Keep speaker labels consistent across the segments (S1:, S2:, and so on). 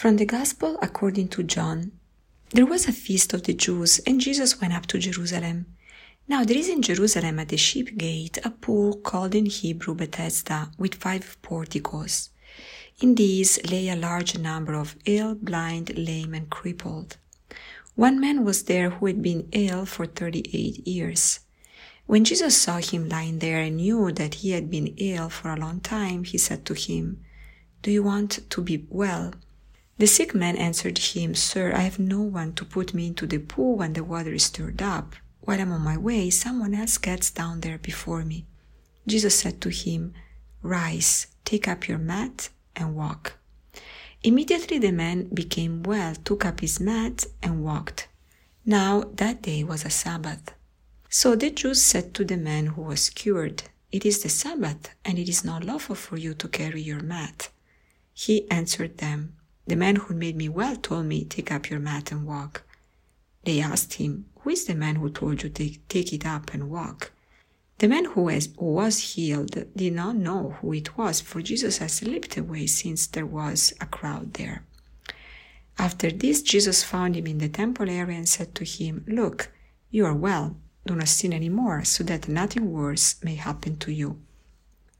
S1: From the Gospel according to John. There was a feast of the Jews, and Jesus went up to Jerusalem. Now there is in Jerusalem at the sheep gate a pool called in Hebrew Bethesda, with five porticos. In these lay a large number of ill, blind, lame, and crippled. One man was there who had been ill for thirty eight years. When Jesus saw him lying there and knew that he had been ill for a long time, he said to him, Do you want to be well? The sick man answered him, Sir, I have no one to put me into the pool when the water is stirred up. While I'm on my way, someone else gets down there before me. Jesus said to him, Rise, take up your mat, and walk. Immediately the man became well, took up his mat, and walked. Now that day was a Sabbath. So the Jews said to the man who was cured, It is the Sabbath, and it is not lawful for you to carry your mat. He answered them, the man who made me well told me, Take up your mat and walk. They asked him, Who is the man who told you to take it up and walk? The man who was, healed did not know who it was, for Jesus had slipped away since there was a crowd there. After this, Jesus found him in the temple area and said to him, Look, you are well. Do not sin any more, so that nothing worse may happen to you.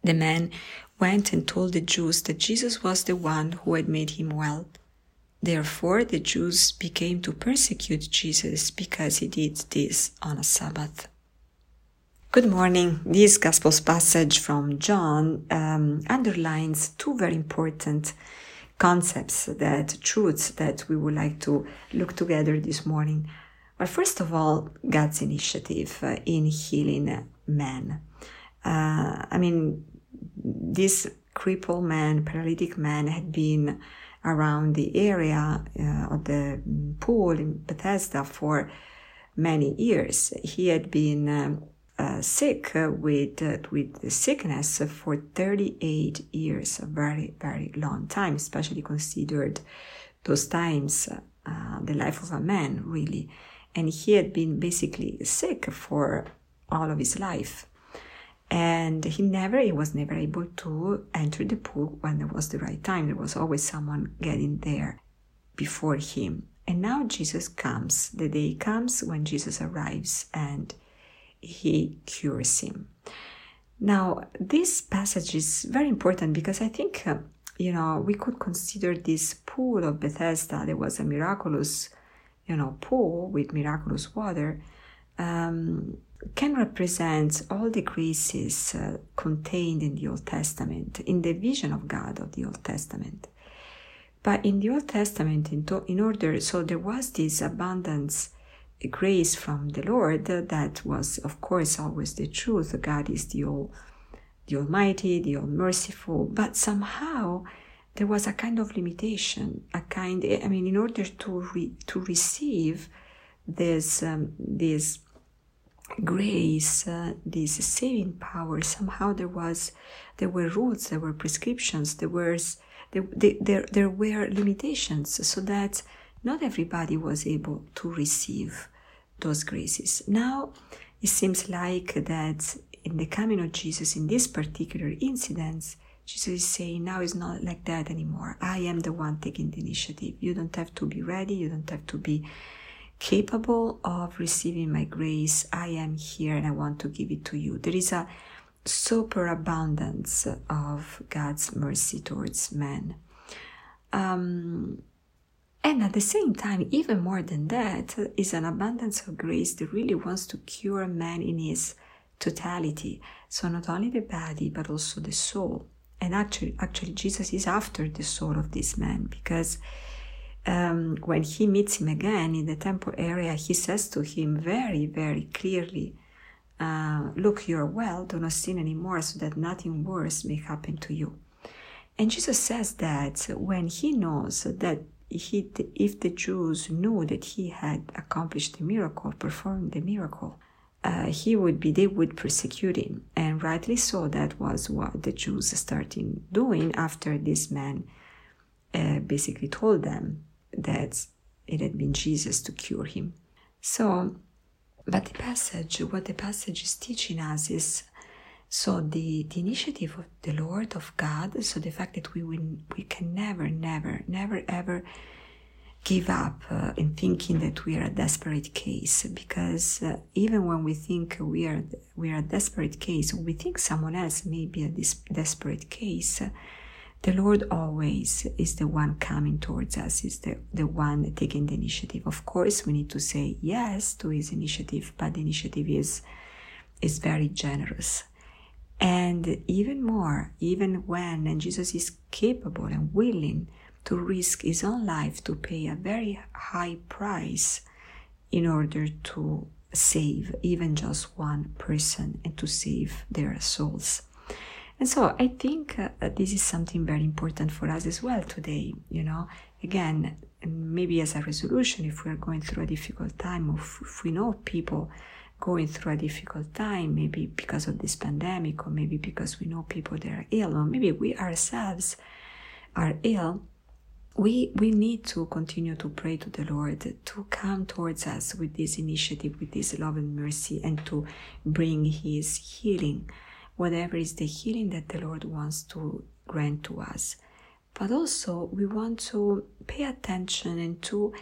S1: The man went and told the Jews that Jesus was the one who had made him well. Therefore, the Jews began to persecute Jesus because he did this on a Sabbath. Good morning. This Gospel passage from John um, underlines two very important concepts, that truths that we would like to look together this morning. But first of all, God's initiative uh, in healing man. Uh, I mean, this crippled man, paralytic man, had been around the area uh, of the pool in Bethesda for many years. He had been um, uh, sick with uh, with the sickness for 38 years, a very very long time, especially considered those times uh, the life of a man really. And he had been basically sick for all of his life and he never he was never able to enter the pool when there was the right time. There was always someone getting there before him. And now jesus comes. The day comes when jesus arrives and he cures him. Now this passage is very important because i think uh, you know we could consider this pool of bethesda there was a miraculous you know pool with miraculous water um, can represent all the graces uh, contained in the Old Testament, in the vision of God of the Old Testament. But in the Old Testament, in, to, in order, so there was this abundance, grace from the Lord that was, of course, always the truth. God is the all, the Almighty, the All Merciful, but somehow there was a kind of limitation, a kind. I mean, in order to re, to receive this um, this grace, uh, this saving power, somehow there was, there were rules, there were prescriptions, there was, there, there, there were limitations, so that not everybody was able to receive those graces. Now, it seems like that in the coming of Jesus, in this particular incident, Jesus is saying, now it's not like that anymore. I am the one taking the initiative. You don't have to be ready. You don't have to be capable of receiving my grace, I am here and I want to give it to you. There is a superabundance of God's mercy towards man. Um, and at the same time, even more than that, is an abundance of grace that really wants to cure man in his totality. So not only the body, but also the soul. And actually, actually, Jesus is after the soul of this man because um, when he meets him again in the temple area, he says to him very, very clearly, uh, Look, you're well, do not sin anymore, so that nothing worse may happen to you. And Jesus says that when he knows that he, if the Jews knew that he had accomplished the miracle, performed the miracle, uh, he would be, they would persecute him. And rightly so, that was what the Jews started doing after this man uh, basically told them that it had been Jesus to cure him. So, but the passage, what the passage is teaching us is So the, the initiative of the Lord of God, so the fact that we will, we can never, never, never, ever give up uh, in thinking that we are a desperate case because uh, even when we think we are we are a desperate case we think someone else may be a desperate case the lord always is the one coming towards us is the, the one taking the initiative of course we need to say yes to his initiative but the initiative is is very generous and even more even when and jesus is capable and willing to risk his own life to pay a very high price in order to save even just one person and to save their souls. And so I think uh, this is something very important for us as well today. You know, again, maybe as a resolution, if we are going through a difficult time, or if we know people going through a difficult time, maybe because of this pandemic, or maybe because we know people that are ill, or maybe we ourselves are ill, we we need to continue to pray to the Lord to come towards us with this initiative, with this love and mercy, and to bring His healing, whatever is the healing that the Lord wants to grant to us. But also, we want to pay attention and to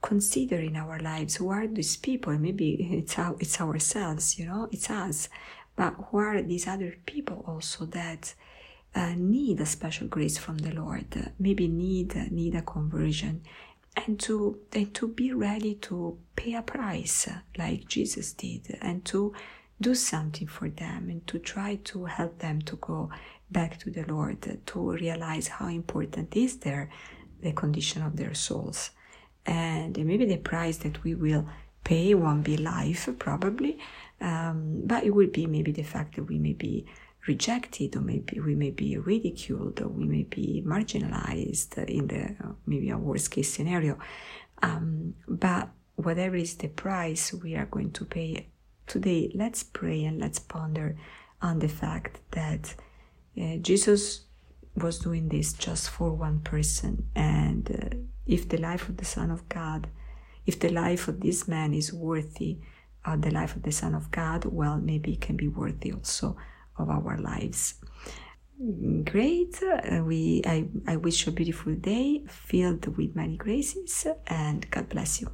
S1: consider in our lives who are these people. Maybe it's our, it's ourselves, you know, it's us. But who are these other people also that uh, need a special grace from the Lord, maybe need need a conversion, and to and to be ready to pay a price like Jesus did, and to do something for them, and to try to help them to go back to the Lord, to realize how important is there the condition of their souls, and maybe the price that we will pay won't be life probably, um, but it will be maybe the fact that we may be rejected or maybe we may be ridiculed or we may be marginalized in the maybe a worst case scenario. Um, but whatever is the price we are going to pay today let's pray and let's ponder on the fact that uh, jesus was doing this just for one person and uh, if the life of the son of god if the life of this man is worthy of the life of the son of god well maybe it can be worthy also of our lives. Great. Uh, we I, I wish you a beautiful day filled with many graces and God bless you.